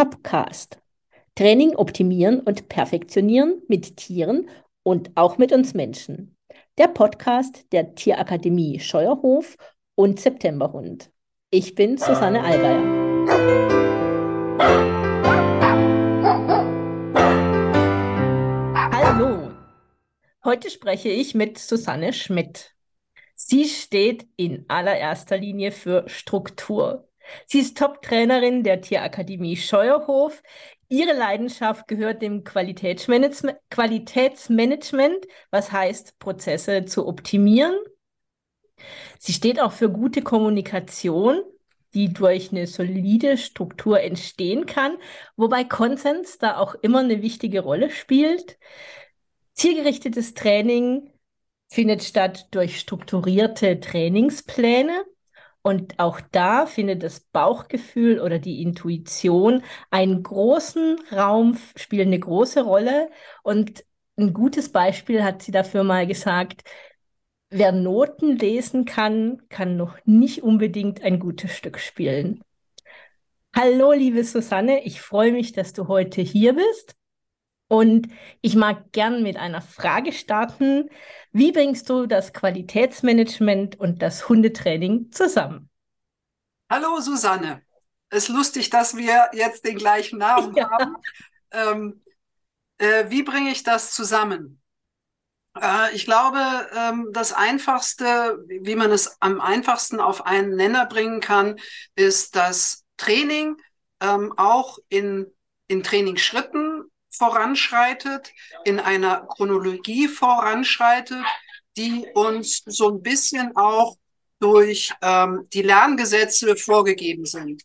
Topcast. Training optimieren und perfektionieren mit Tieren und auch mit uns Menschen. Der Podcast der Tierakademie Scheuerhof und Septemberhund. Ich bin Susanne Allgeier. Hallo. Heute spreche ich mit Susanne Schmidt. Sie steht in allererster Linie für Struktur. Sie ist Top-Trainerin der Tierakademie Scheuerhof. Ihre Leidenschaft gehört dem Qualitätsmanagement, Qualitätsmanagement, was heißt, Prozesse zu optimieren. Sie steht auch für gute Kommunikation, die durch eine solide Struktur entstehen kann, wobei Konsens da auch immer eine wichtige Rolle spielt. Zielgerichtetes Training findet statt durch strukturierte Trainingspläne. Und auch da findet das Bauchgefühl oder die Intuition einen großen Raum, spielt eine große Rolle. Und ein gutes Beispiel hat sie dafür mal gesagt, wer Noten lesen kann, kann noch nicht unbedingt ein gutes Stück spielen. Hallo, liebe Susanne, ich freue mich, dass du heute hier bist. Und ich mag gern mit einer Frage starten. Wie bringst du das Qualitätsmanagement und das Hundetraining zusammen? Hallo Susanne. Es ist lustig, dass wir jetzt den gleichen Namen ja. haben. Ähm, äh, wie bringe ich das zusammen? Äh, ich glaube, ähm, das Einfachste, wie man es am einfachsten auf einen Nenner bringen kann, ist das Training ähm, auch in, in Trainingsschritten voranschreitet, in einer Chronologie voranschreitet, die uns so ein bisschen auch durch ähm, die Lerngesetze vorgegeben sind.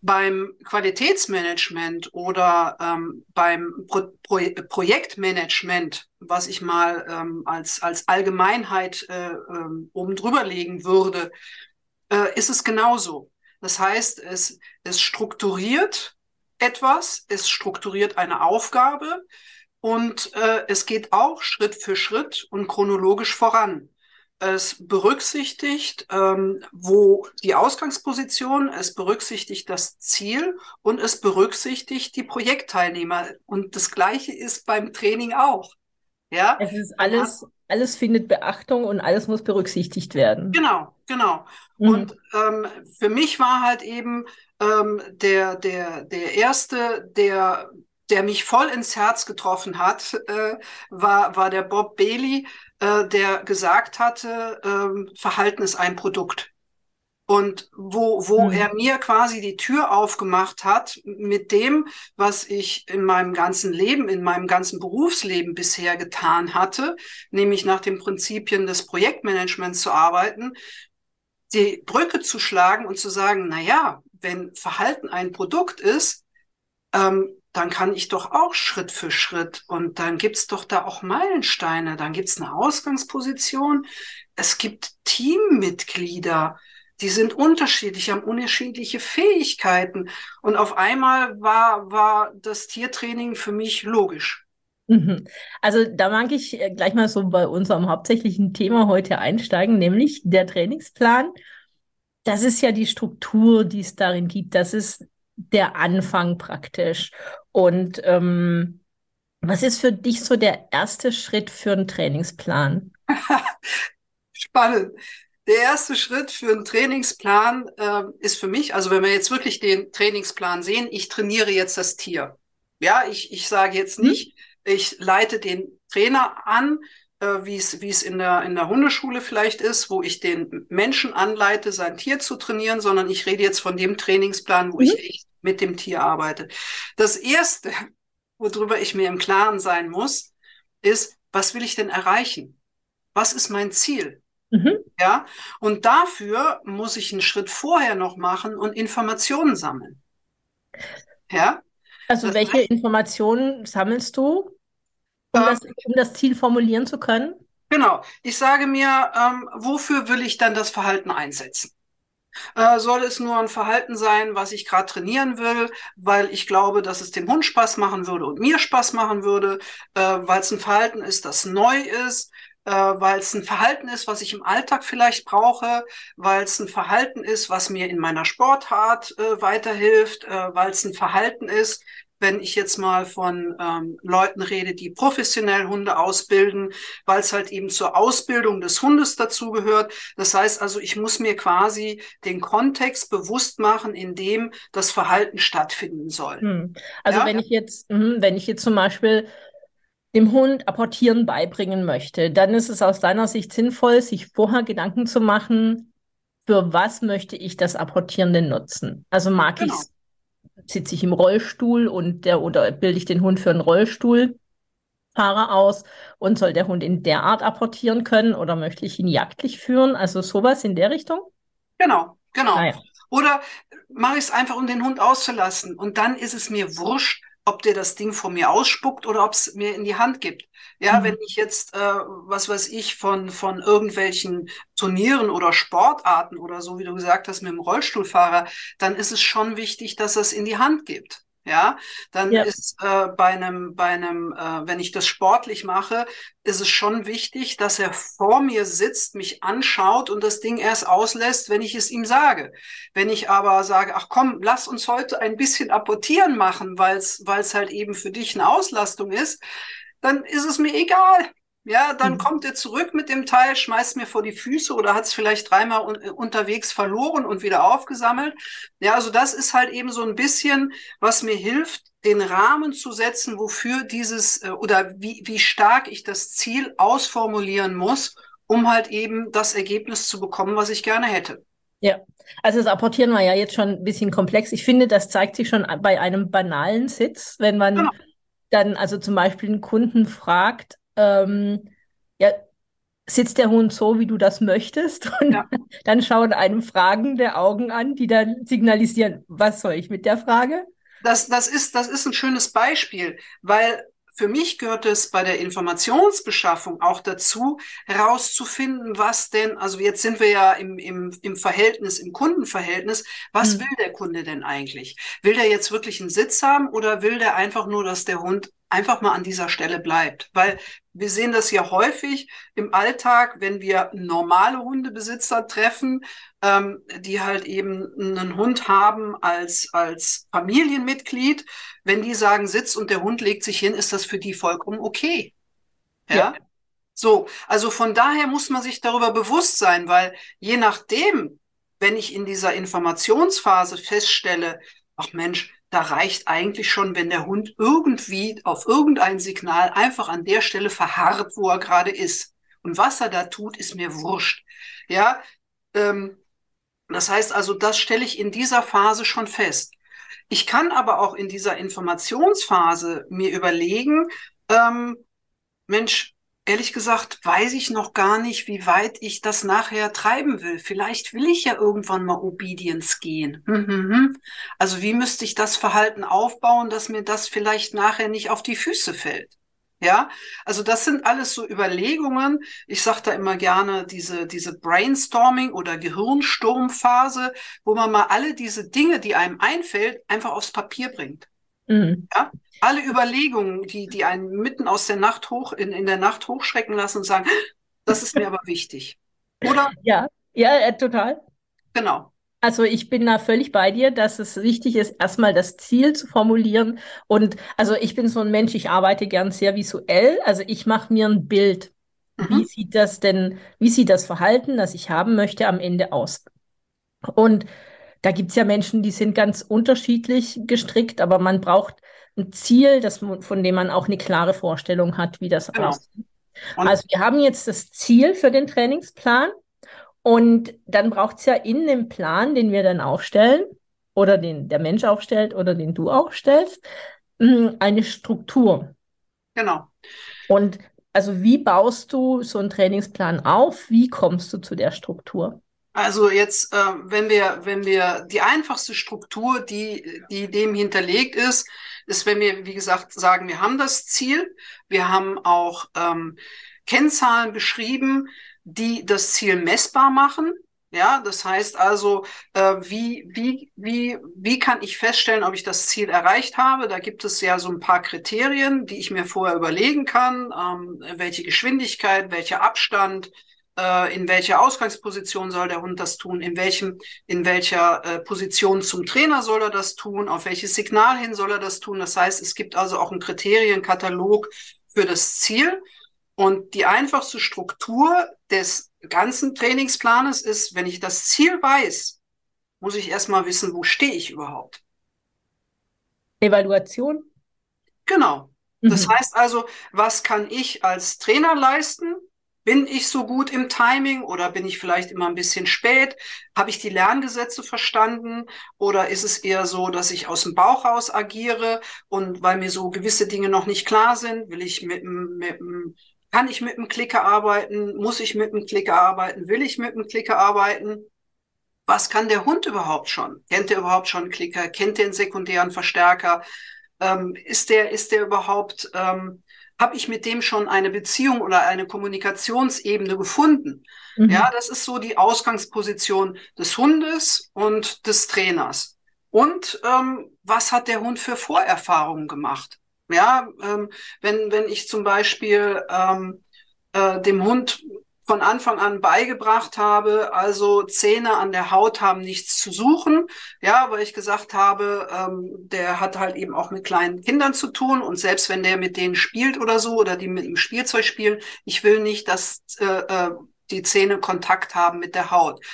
Beim Qualitätsmanagement oder ähm, beim Pro Pro Projektmanagement, was ich mal ähm, als, als Allgemeinheit äh, ähm, oben drüber legen würde, äh, ist es genauso. Das heißt, es, es strukturiert etwas, es strukturiert eine Aufgabe und äh, es geht auch Schritt für Schritt und chronologisch voran. Es berücksichtigt, ähm, wo die Ausgangsposition, es berücksichtigt das Ziel und es berücksichtigt die Projektteilnehmer. Und das Gleiche ist beim Training auch. Ja, es ist alles, alles findet Beachtung und alles muss berücksichtigt werden. Genau, genau. Mhm. Und ähm, für mich war halt eben ähm, der, der, der erste, der, der mich voll ins Herz getroffen hat, äh, war, war der Bob Bailey, äh, der gesagt hatte, äh, Verhalten ist ein Produkt. Und wo, wo mhm. er mir quasi die Tür aufgemacht hat mit dem, was ich in meinem ganzen Leben, in meinem ganzen Berufsleben bisher getan hatte, nämlich nach den Prinzipien des Projektmanagements zu arbeiten, die Brücke zu schlagen und zu sagen, na ja, wenn Verhalten ein Produkt ist, ähm, dann kann ich doch auch Schritt für Schritt und dann gibt's doch da auch Meilensteine, dann gibt's eine Ausgangsposition, es gibt Teammitglieder, die sind unterschiedlich, haben unterschiedliche Fähigkeiten und auf einmal war, war das Tiertraining für mich logisch. Mhm. Also da mag ich äh, gleich mal so bei unserem hauptsächlichen Thema heute einsteigen, nämlich der Trainingsplan das ist ja die Struktur, die es darin gibt. Das ist der Anfang praktisch. Und ähm, was ist für dich so der erste Schritt für einen Trainingsplan? Spannend. Der erste Schritt für einen Trainingsplan äh, ist für mich, also wenn wir jetzt wirklich den Trainingsplan sehen, ich trainiere jetzt das Tier. Ja, ich, ich sage jetzt hm? nicht, ich leite den Trainer an, äh, wie es wie es in der in der Hundeschule vielleicht ist, wo ich den Menschen anleite, sein Tier zu trainieren, sondern ich rede jetzt von dem Trainingsplan, wo mhm. ich echt mit dem Tier arbeite. Das erste, worüber ich mir im Klaren sein muss, ist, was will ich denn erreichen? Was ist mein Ziel? Mhm. Ja, und dafür muss ich einen Schritt vorher noch machen und Informationen sammeln. Ja. Also das welche heißt, Informationen sammelst du? Um, das, um das Ziel formulieren zu können? Genau. Ich sage mir, ähm, wofür will ich dann das Verhalten einsetzen? Äh, soll es nur ein Verhalten sein, was ich gerade trainieren will, weil ich glaube, dass es dem Hund Spaß machen würde und mir Spaß machen würde, äh, weil es ein Verhalten ist, das neu ist, äh, weil es ein Verhalten ist, was ich im Alltag vielleicht brauche, weil es ein Verhalten ist, was mir in meiner Sportart äh, weiterhilft, äh, weil es ein Verhalten ist, wenn ich jetzt mal von ähm, Leuten rede, die professionell Hunde ausbilden, weil es halt eben zur Ausbildung des Hundes dazugehört. Das heißt also, ich muss mir quasi den Kontext bewusst machen, in dem das Verhalten stattfinden soll. Hm. Also ja? wenn ich jetzt, mh, wenn ich jetzt zum Beispiel dem Hund Apportieren beibringen möchte, dann ist es aus deiner Sicht sinnvoll, sich vorher Gedanken zu machen, für was möchte ich das Apportieren denn nutzen? Also mag genau. ich es sitze ich im Rollstuhl und der oder bilde ich den Hund für einen Rollstuhlfahrer aus und soll der Hund in der Art apportieren können oder möchte ich ihn jagdlich führen? Also sowas in der Richtung? Genau, genau. Ah, ja. Oder mache ich es einfach, um den Hund auszulassen und dann ist es mir wurscht, ob der das Ding vor mir ausspuckt oder ob es mir in die Hand gibt. Ja, mhm. wenn ich jetzt, äh, was weiß ich, von, von irgendwelchen Turnieren oder Sportarten oder so, wie du gesagt hast, mit dem Rollstuhlfahrer, dann ist es schon wichtig, dass es in die Hand gibt. Ja, dann ja. ist äh, bei einem, bei einem, äh, wenn ich das sportlich mache, ist es schon wichtig, dass er vor mir sitzt, mich anschaut und das Ding erst auslässt, wenn ich es ihm sage. Wenn ich aber sage, ach komm, lass uns heute ein bisschen apportieren machen, weil es weil es halt eben für dich eine Auslastung ist, dann ist es mir egal. Ja, dann mhm. kommt er zurück mit dem Teil, schmeißt mir vor die Füße oder hat es vielleicht dreimal un unterwegs verloren und wieder aufgesammelt. Ja, also das ist halt eben so ein bisschen, was mir hilft, den Rahmen zu setzen, wofür dieses äh, oder wie, wie stark ich das Ziel ausformulieren muss, um halt eben das Ergebnis zu bekommen, was ich gerne hätte. Ja, also das Apportieren war ja jetzt schon ein bisschen komplex. Ich finde, das zeigt sich schon bei einem banalen Sitz, wenn man genau. dann also zum Beispiel einen Kunden fragt, ähm, ja, sitzt der Hund so, wie du das möchtest? Und ja. dann schauen einem fragende Augen an, die dann signalisieren, was soll ich mit der Frage? Das, das, ist, das ist ein schönes Beispiel, weil für mich gehört es bei der Informationsbeschaffung auch dazu, herauszufinden, was denn, also jetzt sind wir ja im, im, im Verhältnis, im Kundenverhältnis, was hm. will der Kunde denn eigentlich? Will der jetzt wirklich einen Sitz haben oder will der einfach nur, dass der Hund einfach mal an dieser Stelle bleibt? Weil wir sehen das ja häufig im Alltag, wenn wir normale Hundebesitzer treffen, ähm, die halt eben einen Hund haben als, als Familienmitglied. Wenn die sagen, sitz und der Hund legt sich hin, ist das für die vollkommen okay. ja. ja. So, also von daher muss man sich darüber bewusst sein, weil je nachdem, wenn ich in dieser Informationsphase feststelle, ach Mensch, da reicht eigentlich schon, wenn der Hund irgendwie auf irgendein Signal einfach an der Stelle verharrt, wo er gerade ist. Und was er da tut, ist mir wurscht. Ja, ähm, das heißt also, das stelle ich in dieser Phase schon fest. Ich kann aber auch in dieser Informationsphase mir überlegen, ähm, Mensch, ehrlich gesagt, weiß ich noch gar nicht, wie weit ich das nachher treiben will. Vielleicht will ich ja irgendwann mal Obedience gehen. Hm, hm, hm. Also wie müsste ich das Verhalten aufbauen, dass mir das vielleicht nachher nicht auf die Füße fällt? Ja, also das sind alles so Überlegungen. Ich sage da immer gerne diese, diese Brainstorming oder Gehirnsturmphase, wo man mal alle diese Dinge, die einem einfällt, einfach aufs Papier bringt. Mhm. Ja? Alle Überlegungen, die, die einen mitten aus der Nacht hoch, in, in der Nacht hochschrecken lassen und sagen, das ist mir aber wichtig. Oder? Ja, ja, äh, total. Genau. Also ich bin da völlig bei dir, dass es wichtig ist, erstmal das Ziel zu formulieren. Und also ich bin so ein Mensch, ich arbeite gern sehr visuell. Also ich mache mir ein Bild. Mhm. Wie sieht das denn, wie sieht das Verhalten, das ich haben möchte, am Ende aus? Und da gibt es ja Menschen, die sind ganz unterschiedlich gestrickt, aber man braucht ein Ziel, das, von dem man auch eine klare Vorstellung hat, wie das genau. aussieht. Also wir haben jetzt das Ziel für den Trainingsplan und dann braucht es ja in dem Plan, den wir dann aufstellen, oder den der Mensch aufstellt oder den du aufstellst, mm, eine Struktur. Genau. Und also wie baust du so einen Trainingsplan auf? Wie kommst du zu der Struktur? Also jetzt, äh, wenn wir, wenn wir die einfachste Struktur, die, die dem hinterlegt ist, ist, wenn wir, wie gesagt, sagen, wir haben das Ziel, wir haben auch ähm, Kennzahlen beschrieben, die das Ziel messbar machen. Ja, das heißt also, äh, wie, wie, wie, wie kann ich feststellen, ob ich das Ziel erreicht habe? Da gibt es ja so ein paar Kriterien, die ich mir vorher überlegen kann. Ähm, welche Geschwindigkeit, welcher Abstand, äh, in welcher Ausgangsposition soll der Hund das tun, in welchem, in welcher äh, Position zum Trainer soll er das tun, auf welches Signal hin soll er das tun. Das heißt, es gibt also auch einen Kriterienkatalog für das Ziel. Und die einfachste Struktur des ganzen Trainingsplanes ist, wenn ich das Ziel weiß, muss ich erstmal wissen, wo stehe ich überhaupt. Evaluation? Genau. Das mhm. heißt also, was kann ich als Trainer leisten? Bin ich so gut im Timing oder bin ich vielleicht immer ein bisschen spät? Habe ich die Lerngesetze verstanden oder ist es eher so, dass ich aus dem Bauch raus agiere und weil mir so gewisse Dinge noch nicht klar sind, will ich mit, mit, kann ich mit dem Klicker arbeiten? Muss ich mit dem Klicker arbeiten? Will ich mit dem Klicker arbeiten? Was kann der Hund überhaupt schon? Kennt er überhaupt schon Klicker? Kennt er einen sekundären Verstärker? Ähm, ist der, ist der überhaupt, ähm, habe ich mit dem schon eine Beziehung oder eine Kommunikationsebene gefunden? Mhm. Ja, das ist so die Ausgangsposition des Hundes und des Trainers. Und ähm, was hat der Hund für Vorerfahrungen gemacht? Ja, ähm, wenn, wenn ich zum Beispiel ähm, äh, dem Hund von Anfang an beigebracht habe, also Zähne an der Haut haben nichts zu suchen, ja, weil ich gesagt habe, ähm, der hat halt eben auch mit kleinen Kindern zu tun. Und selbst wenn der mit denen spielt oder so oder die mit dem Spielzeug spielen, ich will nicht, dass äh, äh, die Zähne Kontakt haben mit der Haut.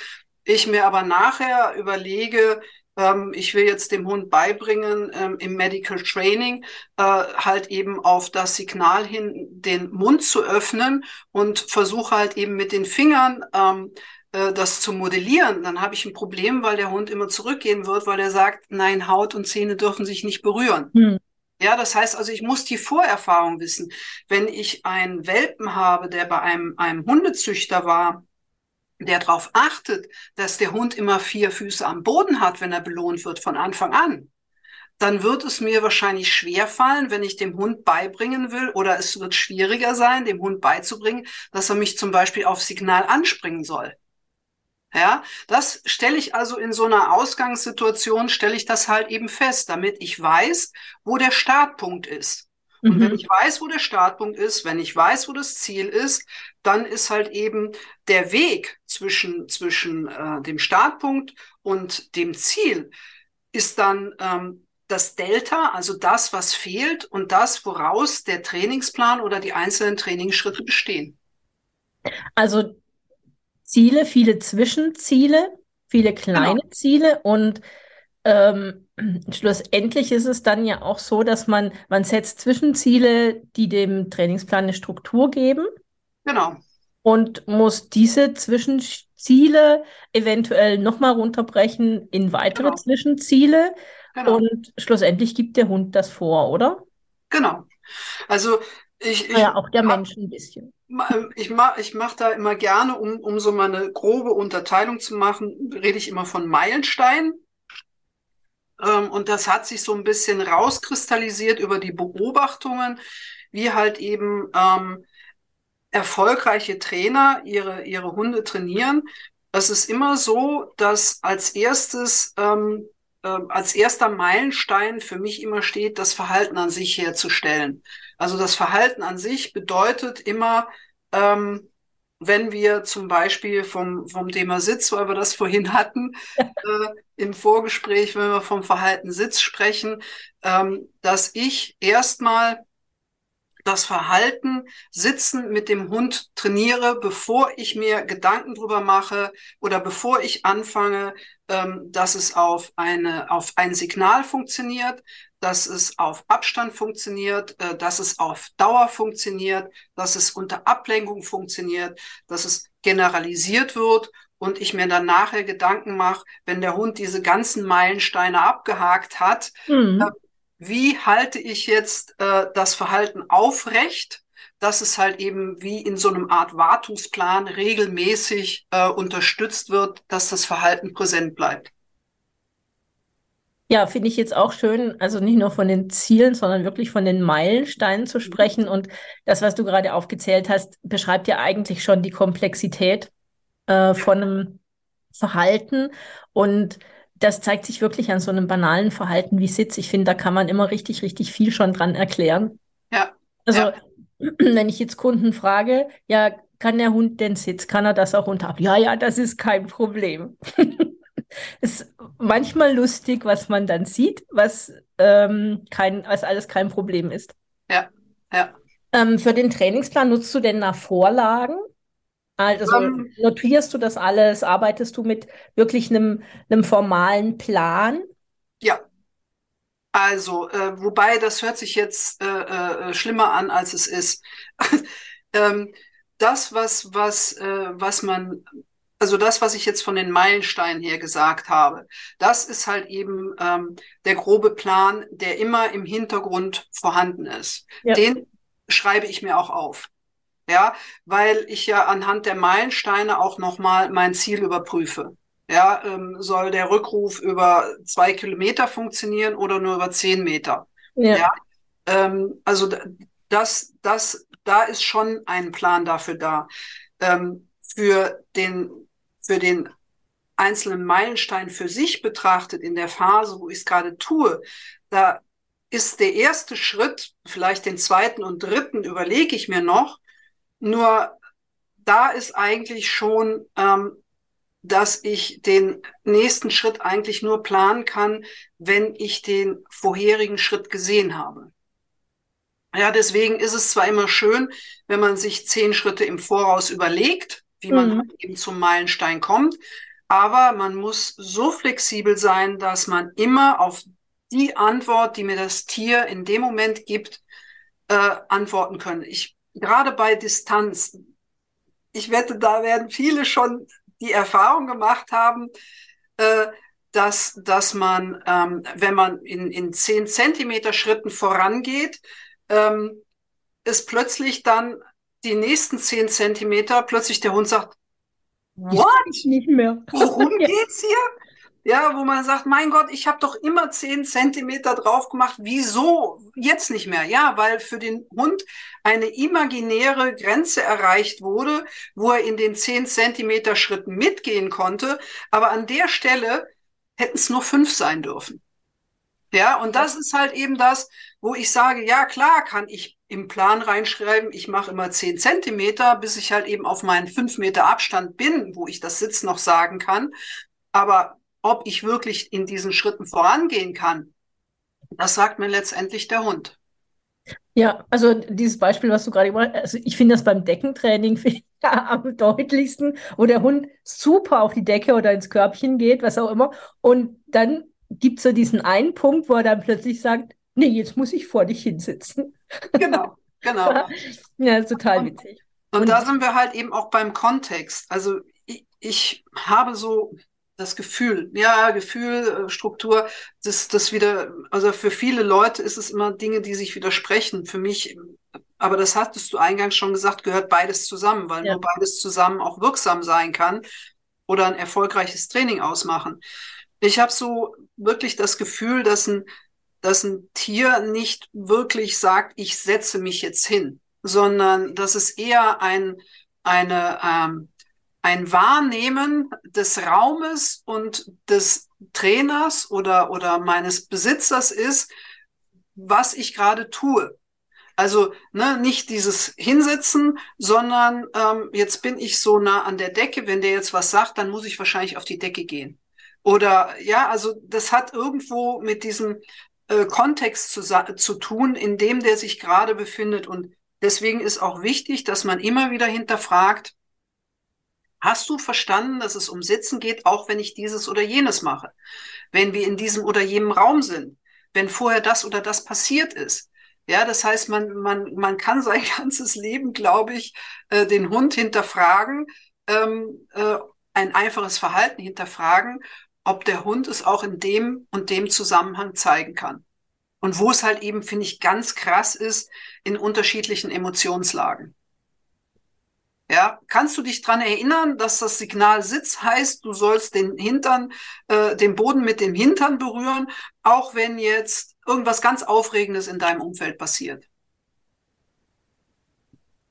Ich mir aber nachher überlege, ähm, ich will jetzt dem Hund beibringen, ähm, im Medical Training äh, halt eben auf das Signal hin den Mund zu öffnen und versuche halt eben mit den Fingern ähm, äh, das zu modellieren, dann habe ich ein Problem, weil der Hund immer zurückgehen wird, weil er sagt, nein, Haut und Zähne dürfen sich nicht berühren. Hm. Ja, das heißt also, ich muss die Vorerfahrung wissen. Wenn ich einen Welpen habe, der bei einem, einem Hundezüchter war, der darauf achtet, dass der Hund immer vier Füße am Boden hat, wenn er belohnt wird von Anfang an, dann wird es mir wahrscheinlich schwer fallen, wenn ich dem Hund beibringen will, oder es wird schwieriger sein, dem Hund beizubringen, dass er mich zum Beispiel auf Signal anspringen soll. Ja, das stelle ich also in so einer Ausgangssituation, stelle ich das halt eben fest, damit ich weiß, wo der Startpunkt ist. Und mhm. wenn ich weiß, wo der Startpunkt ist, wenn ich weiß, wo das Ziel ist, dann ist halt eben der Weg zwischen, zwischen äh, dem Startpunkt und dem Ziel, ist dann ähm, das Delta, also das, was fehlt und das, woraus der Trainingsplan oder die einzelnen Trainingsschritte bestehen. Also Ziele, viele Zwischenziele, viele kleine genau. Ziele und ähm, schlussendlich ist es dann ja auch so, dass man, man setzt Zwischenziele, die dem Trainingsplan eine Struktur geben. Genau. Und muss diese Zwischenziele eventuell nochmal runterbrechen in weitere genau. Zwischenziele. Genau. Und schlussendlich gibt der Hund das vor, oder? Genau. Also ich, ich ja, auch der Mensch ein bisschen. Ähm, ich mache ich mach da immer gerne, um, um so mal eine grobe Unterteilung zu machen, rede ich immer von Meilensteinen. Ähm, und das hat sich so ein bisschen rauskristallisiert über die Beobachtungen, wie halt eben ähm, erfolgreiche Trainer ihre, ihre Hunde trainieren. Es ist immer so, dass als erstes, ähm, äh, als erster Meilenstein für mich immer steht, das Verhalten an sich herzustellen. Also das Verhalten an sich bedeutet immer, ähm, wenn wir zum Beispiel vom, vom Thema Sitz, weil wir das vorhin hatten, äh, im Vorgespräch, wenn wir vom Verhalten Sitz sprechen, ähm, dass ich erstmal das Verhalten Sitzen mit dem Hund trainiere, bevor ich mir Gedanken drüber mache oder bevor ich anfange, ähm, dass es auf eine, auf ein Signal funktioniert, dass es auf Abstand funktioniert, äh, dass es auf Dauer funktioniert, dass es unter Ablenkung funktioniert, dass es generalisiert wird und ich mir dann nachher Gedanken mache, wenn der Hund diese ganzen Meilensteine abgehakt hat, mhm. äh, wie halte ich jetzt äh, das Verhalten aufrecht, dass es halt eben wie in so einem Art Wartungsplan regelmäßig äh, unterstützt wird, dass das Verhalten präsent bleibt. Ja, finde ich jetzt auch schön, also nicht nur von den Zielen, sondern wirklich von den Meilensteinen zu mhm. sprechen. Und das, was du gerade aufgezählt hast, beschreibt ja eigentlich schon die Komplexität äh, von einem Verhalten und das zeigt sich wirklich an so einem banalen Verhalten wie Sitz. Ich finde, da kann man immer richtig, richtig viel schon dran erklären. Ja. Also, ja. wenn ich jetzt Kunden frage, ja, kann der Hund den Sitz, kann er das auch unter? Ja, ja, das ist kein Problem. ist manchmal lustig, was man dann sieht, was, ähm, kein, was alles kein Problem ist. Ja, ja. Ähm, für den Trainingsplan nutzt du denn nach Vorlagen? Also um, ähm. notierst du das alles? Arbeitest du mit wirklich einem, einem formalen Plan? Ja. Also, äh, wobei das hört sich jetzt äh, äh, schlimmer an, als es ist. ähm, das, was, was, äh, was man, also das, was ich jetzt von den Meilensteinen her gesagt habe, das ist halt eben ähm, der grobe Plan, der immer im Hintergrund vorhanden ist. Ja. Den schreibe ich mir auch auf ja, weil ich ja anhand der Meilensteine auch nochmal mein Ziel überprüfe. Ja, ähm, soll der Rückruf über zwei Kilometer funktionieren oder nur über zehn Meter? Ja. ja? Ähm, also das, das, da ist schon ein Plan dafür da. Ähm, für den, für den einzelnen Meilenstein für sich betrachtet in der Phase, wo ich es gerade tue, da ist der erste Schritt, vielleicht den zweiten und dritten überlege ich mir noch, nur da ist eigentlich schon, ähm, dass ich den nächsten Schritt eigentlich nur planen kann, wenn ich den vorherigen Schritt gesehen habe. Ja, deswegen ist es zwar immer schön, wenn man sich zehn Schritte im Voraus überlegt, wie man mhm. eben zum Meilenstein kommt, aber man muss so flexibel sein, dass man immer auf die Antwort, die mir das Tier in dem Moment gibt, äh, antworten können. Ich gerade bei Distanz, ich wette, da werden viele schon die Erfahrung gemacht haben, äh, dass, dass man, ähm, wenn man in, in 10 Zentimeter Schritten vorangeht, ähm, es plötzlich dann die nächsten 10 Zentimeter plötzlich der Hund sagt, What? Nicht mehr. Worum geht's hier? ja, wo man sagt, mein Gott, ich habe doch immer zehn Zentimeter drauf gemacht, wieso jetzt nicht mehr? Ja, weil für den Hund eine imaginäre Grenze erreicht wurde, wo er in den zehn Zentimeter Schritten mitgehen konnte, aber an der Stelle hätten es nur fünf sein dürfen. Ja, und das ist halt eben das, wo ich sage, ja klar, kann ich im Plan reinschreiben, ich mache immer zehn Zentimeter, bis ich halt eben auf meinen fünf Meter Abstand bin, wo ich das Sitz noch sagen kann. Aber ob ich wirklich in diesen Schritten vorangehen kann, das sagt mir letztendlich der Hund. Ja, also dieses Beispiel, was du gerade gemacht hast, also ich finde das beim Deckentraining am deutlichsten, wo der Hund super auf die Decke oder ins Körbchen geht, was auch immer. Und dann gibt es so diesen einen Punkt, wo er dann plötzlich sagt, nee, jetzt muss ich vor dich hinsitzen. Genau, genau. ja, total witzig. Und, und da sind wir halt eben auch beim Kontext. Also ich, ich habe so das Gefühl, ja, Gefühl, äh, Struktur, das, das wieder, also für viele Leute ist es immer Dinge, die sich widersprechen. Für mich, aber das hattest du eingangs schon gesagt, gehört beides zusammen, weil ja. nur beides zusammen auch wirksam sein kann oder ein erfolgreiches Training ausmachen. Ich habe so wirklich das Gefühl, dass ein, dass ein Tier nicht wirklich sagt, ich setze mich jetzt hin, sondern dass es eher ein, eine, ähm, ein Wahrnehmen des Raumes und des Trainers oder, oder meines Besitzers ist, was ich gerade tue. Also ne, nicht dieses Hinsitzen, sondern ähm, jetzt bin ich so nah an der Decke, wenn der jetzt was sagt, dann muss ich wahrscheinlich auf die Decke gehen. Oder ja, also das hat irgendwo mit diesem äh, Kontext zu, zu tun, in dem der sich gerade befindet. Und deswegen ist auch wichtig, dass man immer wieder hinterfragt, Hast du verstanden, dass es um Sitzen geht, auch wenn ich dieses oder jenes mache? Wenn wir in diesem oder jenem Raum sind? Wenn vorher das oder das passiert ist? Ja, das heißt, man, man, man kann sein ganzes Leben, glaube ich, äh, den Hund hinterfragen, ähm, äh, ein einfaches Verhalten hinterfragen, ob der Hund es auch in dem und dem Zusammenhang zeigen kann. Und wo es halt eben, finde ich, ganz krass ist, in unterschiedlichen Emotionslagen. Ja, kannst du dich dran erinnern, dass das Signal Sitz heißt, du sollst den Hintern, äh, den Boden mit dem Hintern berühren, auch wenn jetzt irgendwas ganz Aufregendes in deinem Umfeld passiert?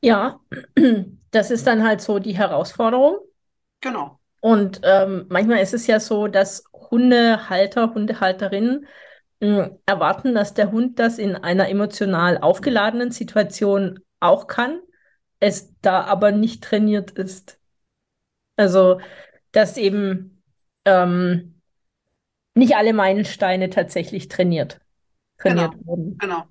Ja, das ist dann halt so die Herausforderung. Genau. Und ähm, manchmal ist es ja so, dass Hundehalter, Hundehalterinnen mh, hm, erwarten, dass der Hund das in einer emotional aufgeladenen Situation auch kann, es da aber nicht trainiert ist. Also, dass eben ähm, nicht alle Meilensteine tatsächlich trainiert, trainiert genau, wurden. Genau.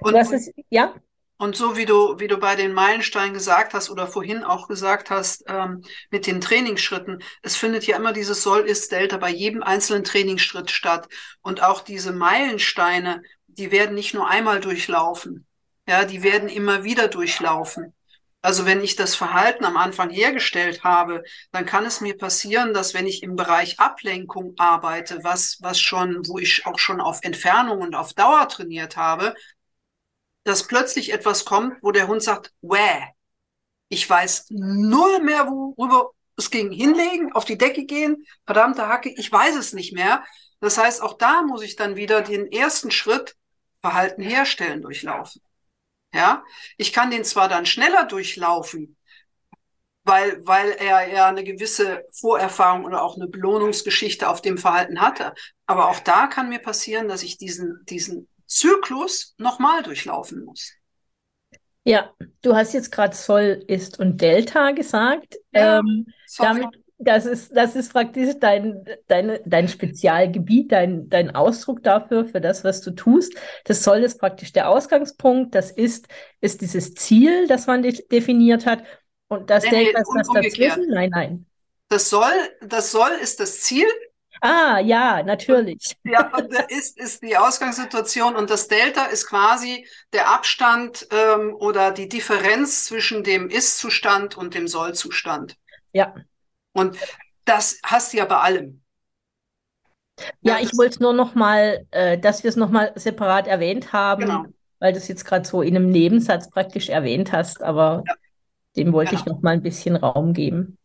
Und, Was ist, ja? Und so wie du, wie du bei den Meilensteinen gesagt hast oder vorhin auch gesagt hast, ähm, mit den Trainingsschritten, es findet ja immer dieses Soll-Ist-Delta bei jedem einzelnen Trainingsschritt statt. Und auch diese Meilensteine, die werden nicht nur einmal durchlaufen. Ja, die werden immer wieder durchlaufen. Also wenn ich das Verhalten am Anfang hergestellt habe, dann kann es mir passieren, dass wenn ich im Bereich Ablenkung arbeite, was, was schon, wo ich auch schon auf Entfernung und auf Dauer trainiert habe, dass plötzlich etwas kommt, wo der Hund sagt, wäh, ich weiß nur mehr, worüber es ging. Hinlegen, auf die Decke gehen, verdammte Hacke, ich weiß es nicht mehr. Das heißt, auch da muss ich dann wieder den ersten Schritt Verhalten herstellen durchlaufen. Ja, ich kann den zwar dann schneller durchlaufen, weil, weil er ja eine gewisse Vorerfahrung oder auch eine Belohnungsgeschichte auf dem Verhalten hatte. Aber auch da kann mir passieren, dass ich diesen, diesen Zyklus nochmal durchlaufen muss. Ja, du hast jetzt gerade Soll, Ist und Delta gesagt. Ja, ähm, damit, das ist, das ist praktisch dein, dein, dein Spezialgebiet, dein, dein Ausdruck dafür, für das, was du tust. Das Soll ist praktisch der Ausgangspunkt. Das Ist ist dieses Ziel, das man de definiert hat. Und das nee, Delta ist das dazwischen? Nein, nein. Das Soll, das Soll ist das Ziel Ah, ja, natürlich. Ja, ist, ist die Ausgangssituation und das Delta ist quasi der Abstand ähm, oder die Differenz zwischen dem Ist-Zustand und dem Soll-Zustand. Ja. Und das hast du ja bei allem. Ja, ja ich wollte es nur noch mal, äh, dass wir es noch mal separat erwähnt haben, genau. weil du es jetzt gerade so in einem Nebensatz praktisch erwähnt hast, aber ja. dem wollte genau. ich noch mal ein bisschen Raum geben.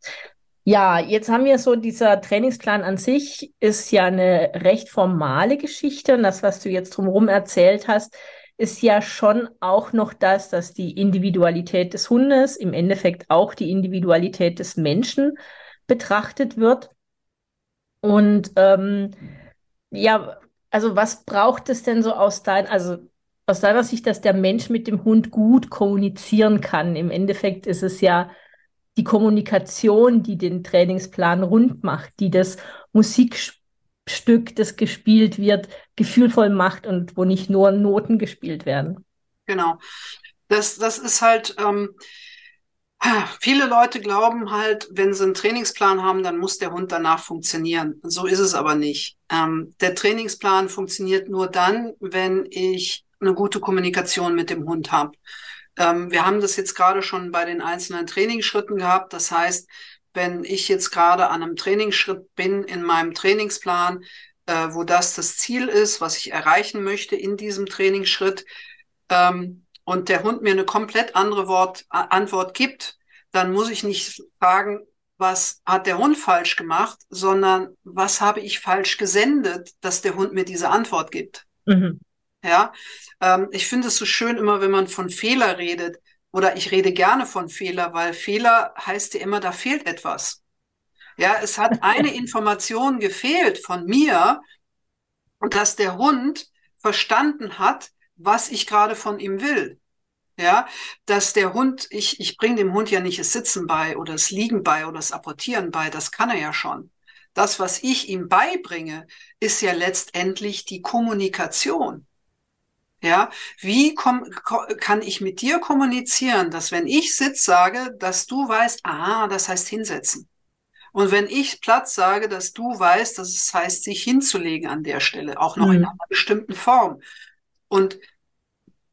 Ja, jetzt haben wir so, dieser Trainingsplan an sich ist ja eine recht formale Geschichte und das, was du jetzt drumherum erzählt hast, ist ja schon auch noch das, dass die Individualität des Hundes im Endeffekt auch die Individualität des Menschen betrachtet wird. Und ähm, ja, also was braucht es denn so aus dein, also aus deiner Sicht, dass der Mensch mit dem Hund gut kommunizieren kann? Im Endeffekt ist es ja die Kommunikation, die den Trainingsplan rund macht, die das Musikstück, das gespielt wird, gefühlvoll macht und wo nicht nur Noten gespielt werden. Genau. Das, das ist halt, ähm, viele Leute glauben halt, wenn sie einen Trainingsplan haben, dann muss der Hund danach funktionieren. So ist es aber nicht. Ähm, der Trainingsplan funktioniert nur dann, wenn ich eine gute Kommunikation mit dem Hund habe. Ähm, wir haben das jetzt gerade schon bei den einzelnen Trainingsschritten gehabt. Das heißt, wenn ich jetzt gerade an einem Trainingsschritt bin in meinem Trainingsplan, äh, wo das das Ziel ist, was ich erreichen möchte in diesem Trainingsschritt, ähm, und der Hund mir eine komplett andere Wort, Antwort gibt, dann muss ich nicht fragen, was hat der Hund falsch gemacht, sondern was habe ich falsch gesendet, dass der Hund mir diese Antwort gibt. Mhm. Ja, ähm, ich finde es so schön immer, wenn man von Fehler redet. Oder ich rede gerne von Fehler, weil Fehler heißt ja immer, da fehlt etwas. Ja, es hat eine Information gefehlt von mir und dass der Hund verstanden hat, was ich gerade von ihm will. Ja, dass der Hund, ich, ich bringe dem Hund ja nicht das Sitzen bei oder das Liegen bei oder das Apportieren bei, das kann er ja schon. Das, was ich ihm beibringe, ist ja letztendlich die Kommunikation. Ja, wie komm, kann ich mit dir kommunizieren, dass wenn ich Sitz sage, dass du weißt, ah, das heißt hinsetzen. Und wenn ich Platz sage, dass du weißt, dass es heißt, sich hinzulegen an der Stelle, auch noch mhm. in einer bestimmten Form. Und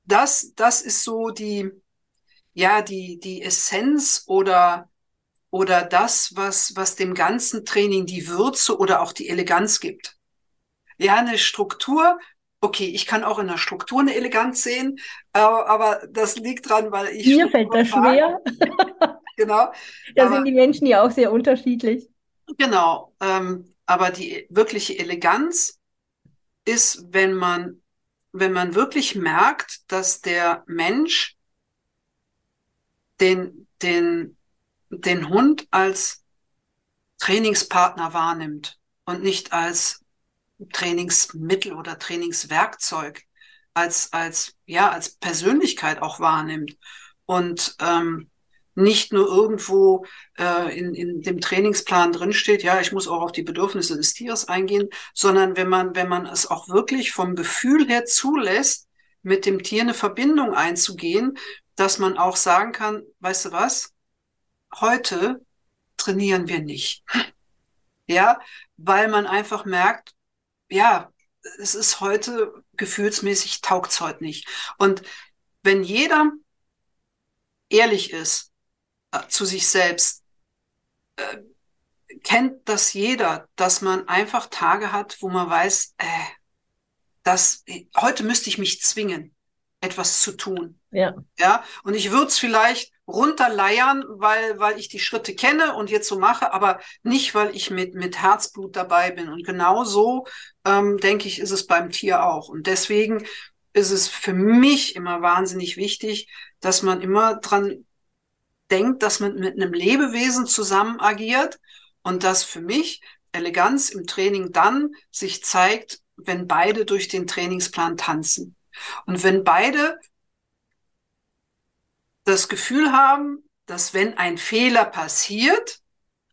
das, das ist so die, ja, die, die Essenz oder, oder das, was, was dem ganzen Training die Würze oder auch die Eleganz gibt. Ja, eine Struktur okay, ich kann auch in der Struktur eine Eleganz sehen, aber, aber das liegt dran, weil ich. Mir fällt das schwer. genau. Da aber, sind die Menschen ja auch sehr unterschiedlich. Genau. Ähm, aber die wirkliche Eleganz ist, wenn man, wenn man wirklich merkt, dass der Mensch den, den, den Hund als Trainingspartner wahrnimmt und nicht als Trainingsmittel oder Trainingswerkzeug, als, als, ja, als Persönlichkeit auch wahrnimmt. Und ähm, nicht nur irgendwo äh, in, in dem Trainingsplan drinsteht, ja, ich muss auch auf die Bedürfnisse des Tieres eingehen, sondern wenn man, wenn man es auch wirklich vom Gefühl her zulässt, mit dem Tier eine Verbindung einzugehen, dass man auch sagen kann, weißt du was, heute trainieren wir nicht. Ja, weil man einfach merkt, ja, es ist heute gefühlsmäßig taugt's heute nicht. Und wenn jeder ehrlich ist äh, zu sich selbst, äh, kennt das jeder, dass man einfach Tage hat, wo man weiß, äh, dass heute müsste ich mich zwingen, etwas zu tun. Ja. Ja. Und ich würde es vielleicht runterleiern, weil, weil ich die Schritte kenne und jetzt so mache, aber nicht, weil ich mit, mit Herzblut dabei bin. Und genau so, ähm, denke ich, ist es beim Tier auch. Und deswegen ist es für mich immer wahnsinnig wichtig, dass man immer dran denkt, dass man mit einem Lebewesen zusammen agiert und dass für mich Eleganz im Training dann sich zeigt, wenn beide durch den Trainingsplan tanzen. Und wenn beide das Gefühl haben, dass wenn ein Fehler passiert,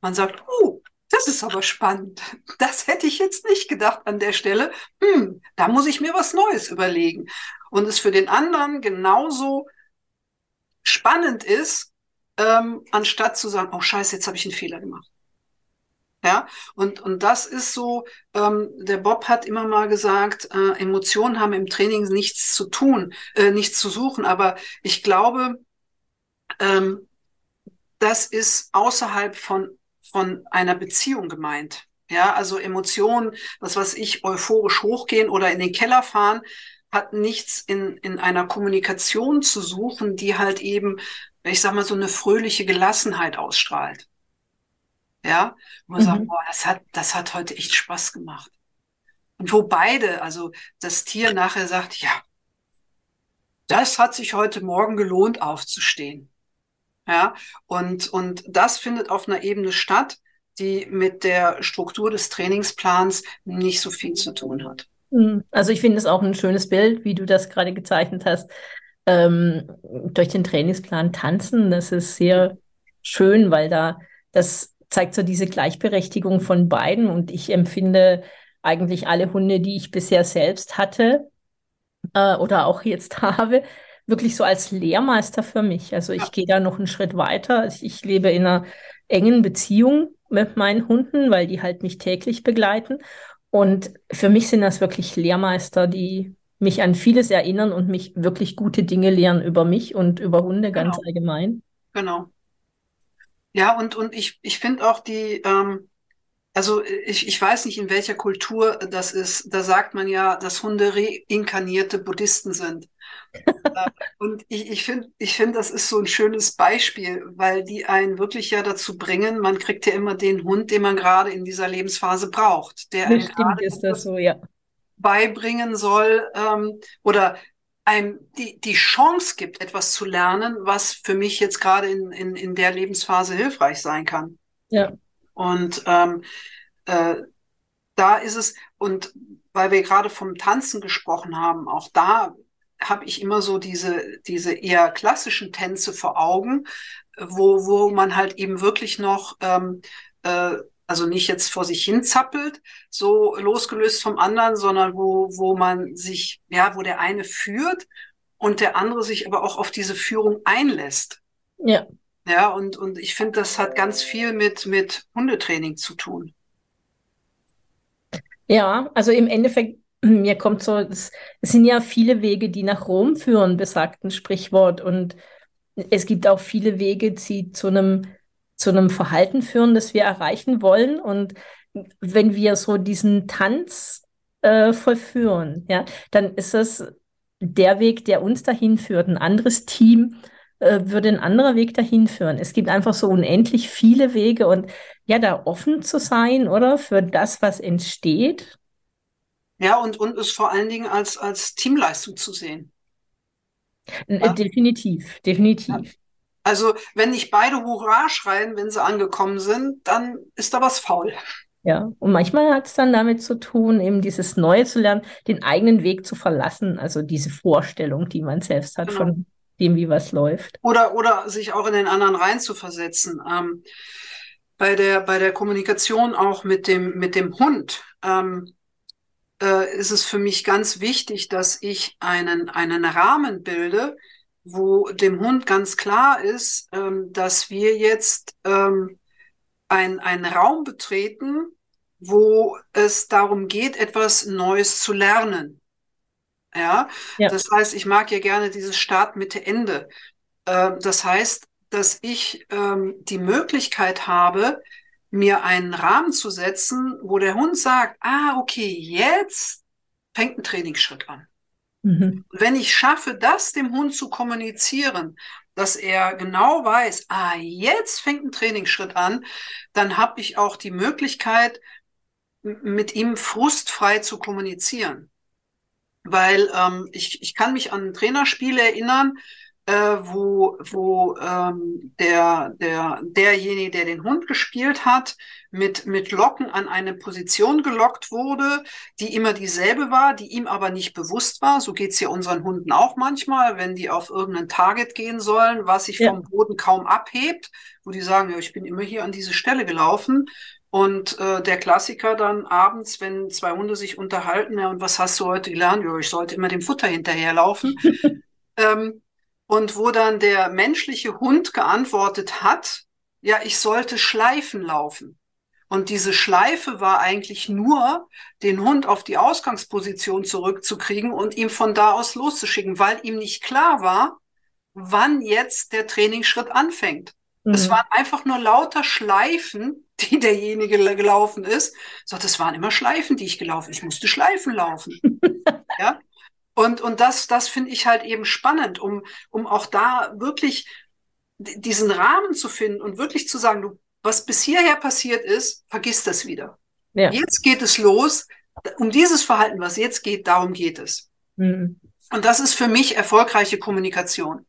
man sagt, oh, das ist aber spannend. Das hätte ich jetzt nicht gedacht an der Stelle. Hm, da muss ich mir was Neues überlegen. Und es für den anderen genauso spannend ist, ähm, anstatt zu sagen, oh scheiße, jetzt habe ich einen Fehler gemacht. Ja, und, und das ist so, ähm, der Bob hat immer mal gesagt, äh, Emotionen haben im Training nichts zu tun, äh, nichts zu suchen, aber ich glaube, ähm, das ist außerhalb von, von einer Beziehung gemeint. Ja, also Emotionen, was weiß ich, euphorisch hochgehen oder in den Keller fahren, hat nichts in, in einer Kommunikation zu suchen, die halt eben, ich sag mal, so eine fröhliche Gelassenheit ausstrahlt. Ja, wo man mhm. sagt, boah, das hat, das hat heute echt Spaß gemacht. Und wo beide, also das Tier nachher sagt, ja, das hat sich heute Morgen gelohnt, aufzustehen. Ja, und, und das findet auf einer Ebene statt, die mit der Struktur des Trainingsplans nicht so viel zu tun hat. Mhm. Also ich finde es auch ein schönes Bild, wie du das gerade gezeichnet hast. Ähm, durch den Trainingsplan tanzen, das ist sehr schön, weil da das zeigt so diese Gleichberechtigung von beiden. Und ich empfinde eigentlich alle Hunde, die ich bisher selbst hatte äh, oder auch jetzt habe, wirklich so als Lehrmeister für mich. Also ich gehe da noch einen Schritt weiter. Ich, lebe in einer engen Beziehung mit meinen Hunden, weil die halt mich täglich begleiten. Und für mich sind das wirklich Lehrmeister, die mich an vieles erinnern und mich wirklich gute Dinge lehren über mich und über Hunde genau. ganz allgemein. Genau. Ja, und, und ich, ich finde auch die, ähm, also ich, ich weiß nicht, in welcher Kultur das ist. Da sagt man ja, dass Hunde reinkarnierte Buddhisten sind. Äh, und ich, ich finde, ich finde, das ist so ein schönes Beispiel, weil die einen wirklich ja dazu bringen, man kriegt ja immer den Hund, den man gerade in dieser Lebensphase braucht. Der das so, ja. Beibringen soll ähm, oder einem die, die Chance gibt, etwas zu lernen, was für mich jetzt gerade in, in, in der Lebensphase hilfreich sein kann. Ja. Und ähm, äh, da ist es, und weil wir gerade vom Tanzen gesprochen haben, auch da habe ich immer so diese, diese eher klassischen Tänze vor Augen, wo, wo man halt eben wirklich noch ähm, äh, also nicht jetzt vor sich hin zappelt, so losgelöst vom anderen, sondern wo, wo man sich, ja, wo der eine führt und der andere sich aber auch auf diese Führung einlässt. Ja. Ja, und, und ich finde, das hat ganz viel mit, mit Hundetraining zu tun. Ja, also im Endeffekt, mir kommt so, es, es sind ja viele Wege, die nach Rom führen, besagt ein Sprichwort. Und es gibt auch viele Wege, die zu einem zu einem Verhalten führen, das wir erreichen wollen. Und wenn wir so diesen Tanz äh, vollführen, ja, dann ist das der Weg, der uns dahin führt. Ein anderes Team äh, würde ein anderer Weg dahin führen. Es gibt einfach so unendlich viele Wege und ja, da offen zu sein, oder für das, was entsteht. Ja, und, und es vor allen Dingen als, als Teamleistung zu sehen. Ja? Definitiv, definitiv. Ja. Also wenn nicht beide Hurra schreien, wenn sie angekommen sind, dann ist da was faul. Ja, und manchmal hat es dann damit zu tun, eben dieses Neue zu lernen, den eigenen Weg zu verlassen, also diese Vorstellung, die man selbst hat genau. von dem, wie was läuft. Oder, oder sich auch in den anderen reinzuversetzen. Ähm, bei der, bei der Kommunikation auch mit dem, mit dem Hund ähm, äh, ist es für mich ganz wichtig, dass ich einen, einen Rahmen bilde, wo dem Hund ganz klar ist, ähm, dass wir jetzt ähm, ein, einen Raum betreten, wo es darum geht, etwas Neues zu lernen. Ja? ja. das heißt, ich mag ja gerne dieses Start, Mitte, Ende. Äh, das heißt, dass ich ähm, die Möglichkeit habe, mir einen Rahmen zu setzen, wo der Hund sagt, ah, okay, jetzt fängt ein Trainingsschritt an. Mhm. Wenn ich schaffe, das dem Hund zu kommunizieren, dass er genau weiß, ah, jetzt fängt ein Trainingsschritt an, dann habe ich auch die Möglichkeit, mit ihm frustfrei zu kommunizieren. Weil ähm, ich, ich kann mich an ein Trainerspiel erinnern, äh, wo, wo ähm, der, der, derjenige, der den Hund gespielt hat, mit, mit Locken an eine Position gelockt wurde, die immer dieselbe war, die ihm aber nicht bewusst war. So geht's ja unseren Hunden auch manchmal, wenn die auf irgendein Target gehen sollen, was sich ja. vom Boden kaum abhebt, wo die sagen, ja, ich bin immer hier an diese Stelle gelaufen. Und äh, der Klassiker dann abends, wenn zwei Hunde sich unterhalten, ja, und was hast du heute gelernt? Ja, ich sollte immer dem Futter hinterherlaufen. ähm, und wo dann der menschliche Hund geantwortet hat, ja, ich sollte Schleifen laufen. Und diese Schleife war eigentlich nur, den Hund auf die Ausgangsposition zurückzukriegen und ihm von da aus loszuschicken, weil ihm nicht klar war, wann jetzt der Trainingsschritt anfängt. Mhm. Es waren einfach nur lauter Schleifen, die derjenige gelaufen ist. So, das waren immer Schleifen, die ich gelaufen. Ich musste Schleifen laufen. ja. Und, und das, das finde ich halt eben spannend, um, um auch da wirklich diesen Rahmen zu finden und wirklich zu sagen, du, was bis hierher passiert ist, vergiss das wieder. Ja. Jetzt geht es los. Um dieses Verhalten, was jetzt geht, darum geht es. Mhm. Und das ist für mich erfolgreiche Kommunikation.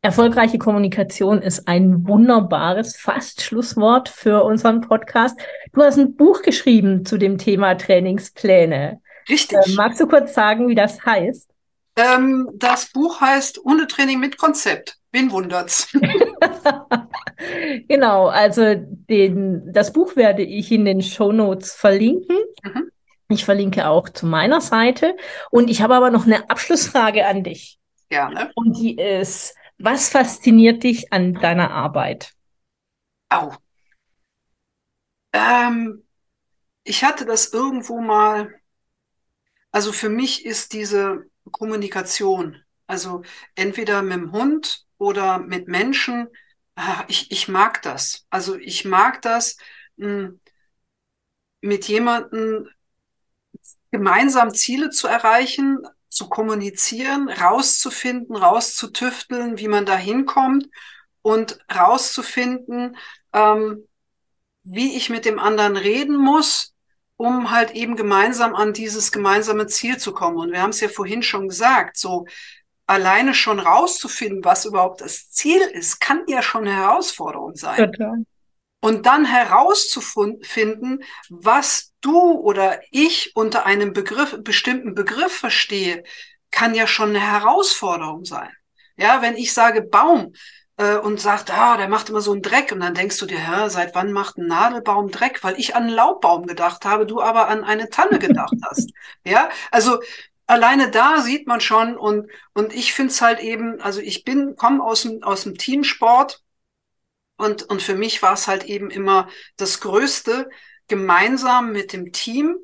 Erfolgreiche Kommunikation ist ein wunderbares Fast-Schlusswort für unseren Podcast. Du hast ein Buch geschrieben zu dem Thema Trainingspläne. Richtig. Äh, magst du kurz sagen, wie das heißt? Ähm, das Buch heißt Hundetraining mit Konzept. Wen wundert's? genau, also den, das Buch werde ich in den Show Notes verlinken. Mhm. Ich verlinke auch zu meiner Seite. Und ich habe aber noch eine Abschlussfrage an dich. Gerne. Und die ist, was fasziniert dich an deiner Arbeit? Au. Ähm, ich hatte das irgendwo mal also für mich ist diese Kommunikation, also entweder mit dem Hund oder mit Menschen, ah, ich, ich mag das. Also ich mag das, hm, mit jemandem gemeinsam Ziele zu erreichen, zu kommunizieren, rauszufinden, rauszutüfteln, wie man da hinkommt und rauszufinden, ähm, wie ich mit dem anderen reden muss, um halt eben gemeinsam an dieses gemeinsame Ziel zu kommen. Und wir haben es ja vorhin schon gesagt, so alleine schon rauszufinden, was überhaupt das Ziel ist, kann ja schon eine Herausforderung sein. Total. Und dann herauszufinden, was du oder ich unter einem Begriff, bestimmten Begriff verstehe, kann ja schon eine Herausforderung sein. Ja, wenn ich sage Baum, äh, und sagt, ah, der macht immer so einen Dreck. Und dann denkst du dir, hä, seit wann macht ein Nadelbaum Dreck? Weil ich an einen Laubbaum gedacht habe, du aber an eine Tanne gedacht hast. Ja, also alleine da sieht man schon und, und ich finde es halt eben, also ich bin, komme aus dem, aus dem Teamsport und, und für mich war es halt eben immer das Größte, gemeinsam mit dem Team,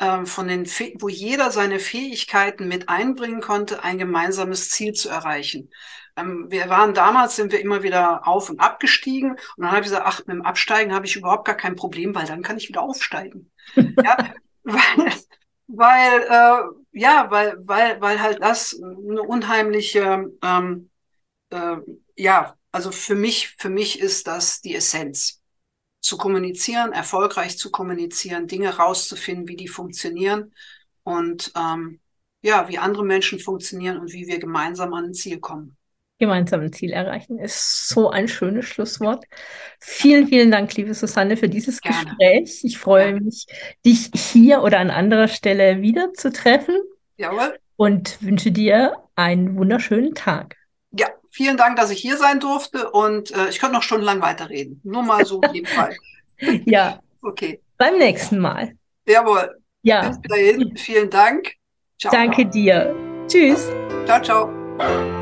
äh, von den, wo jeder seine Fähigkeiten mit einbringen konnte, ein gemeinsames Ziel zu erreichen. Ähm, wir waren damals, sind wir immer wieder auf und abgestiegen. Und dann habe ich gesagt, ach, mit dem Absteigen habe ich überhaupt gar kein Problem, weil dann kann ich wieder aufsteigen. ja, weil, weil äh, ja, weil, weil, weil halt das eine unheimliche, ähm, äh, ja, also für mich, für mich ist das die Essenz. Zu kommunizieren, erfolgreich zu kommunizieren, Dinge rauszufinden, wie die funktionieren und ähm, ja, wie andere Menschen funktionieren und wie wir gemeinsam an ein Ziel kommen. gemeinsamen Ziel erreichen. Ist so ein schönes Schlusswort. Vielen, vielen Dank, liebe Susanne, für dieses Gerne. Gespräch. Ich freue ja. mich, dich hier oder an anderer Stelle wieder zu treffen. Jawohl. Und wünsche dir einen wunderschönen Tag. Vielen Dank, dass ich hier sein durfte und äh, ich könnte noch stundenlang weiterreden. Nur mal so nebenbei. ja. Okay. Beim nächsten Mal. Jawohl. Ja. Bis dahin, vielen Dank. Ciao. Danke dir. Tschüss. Ciao, ciao.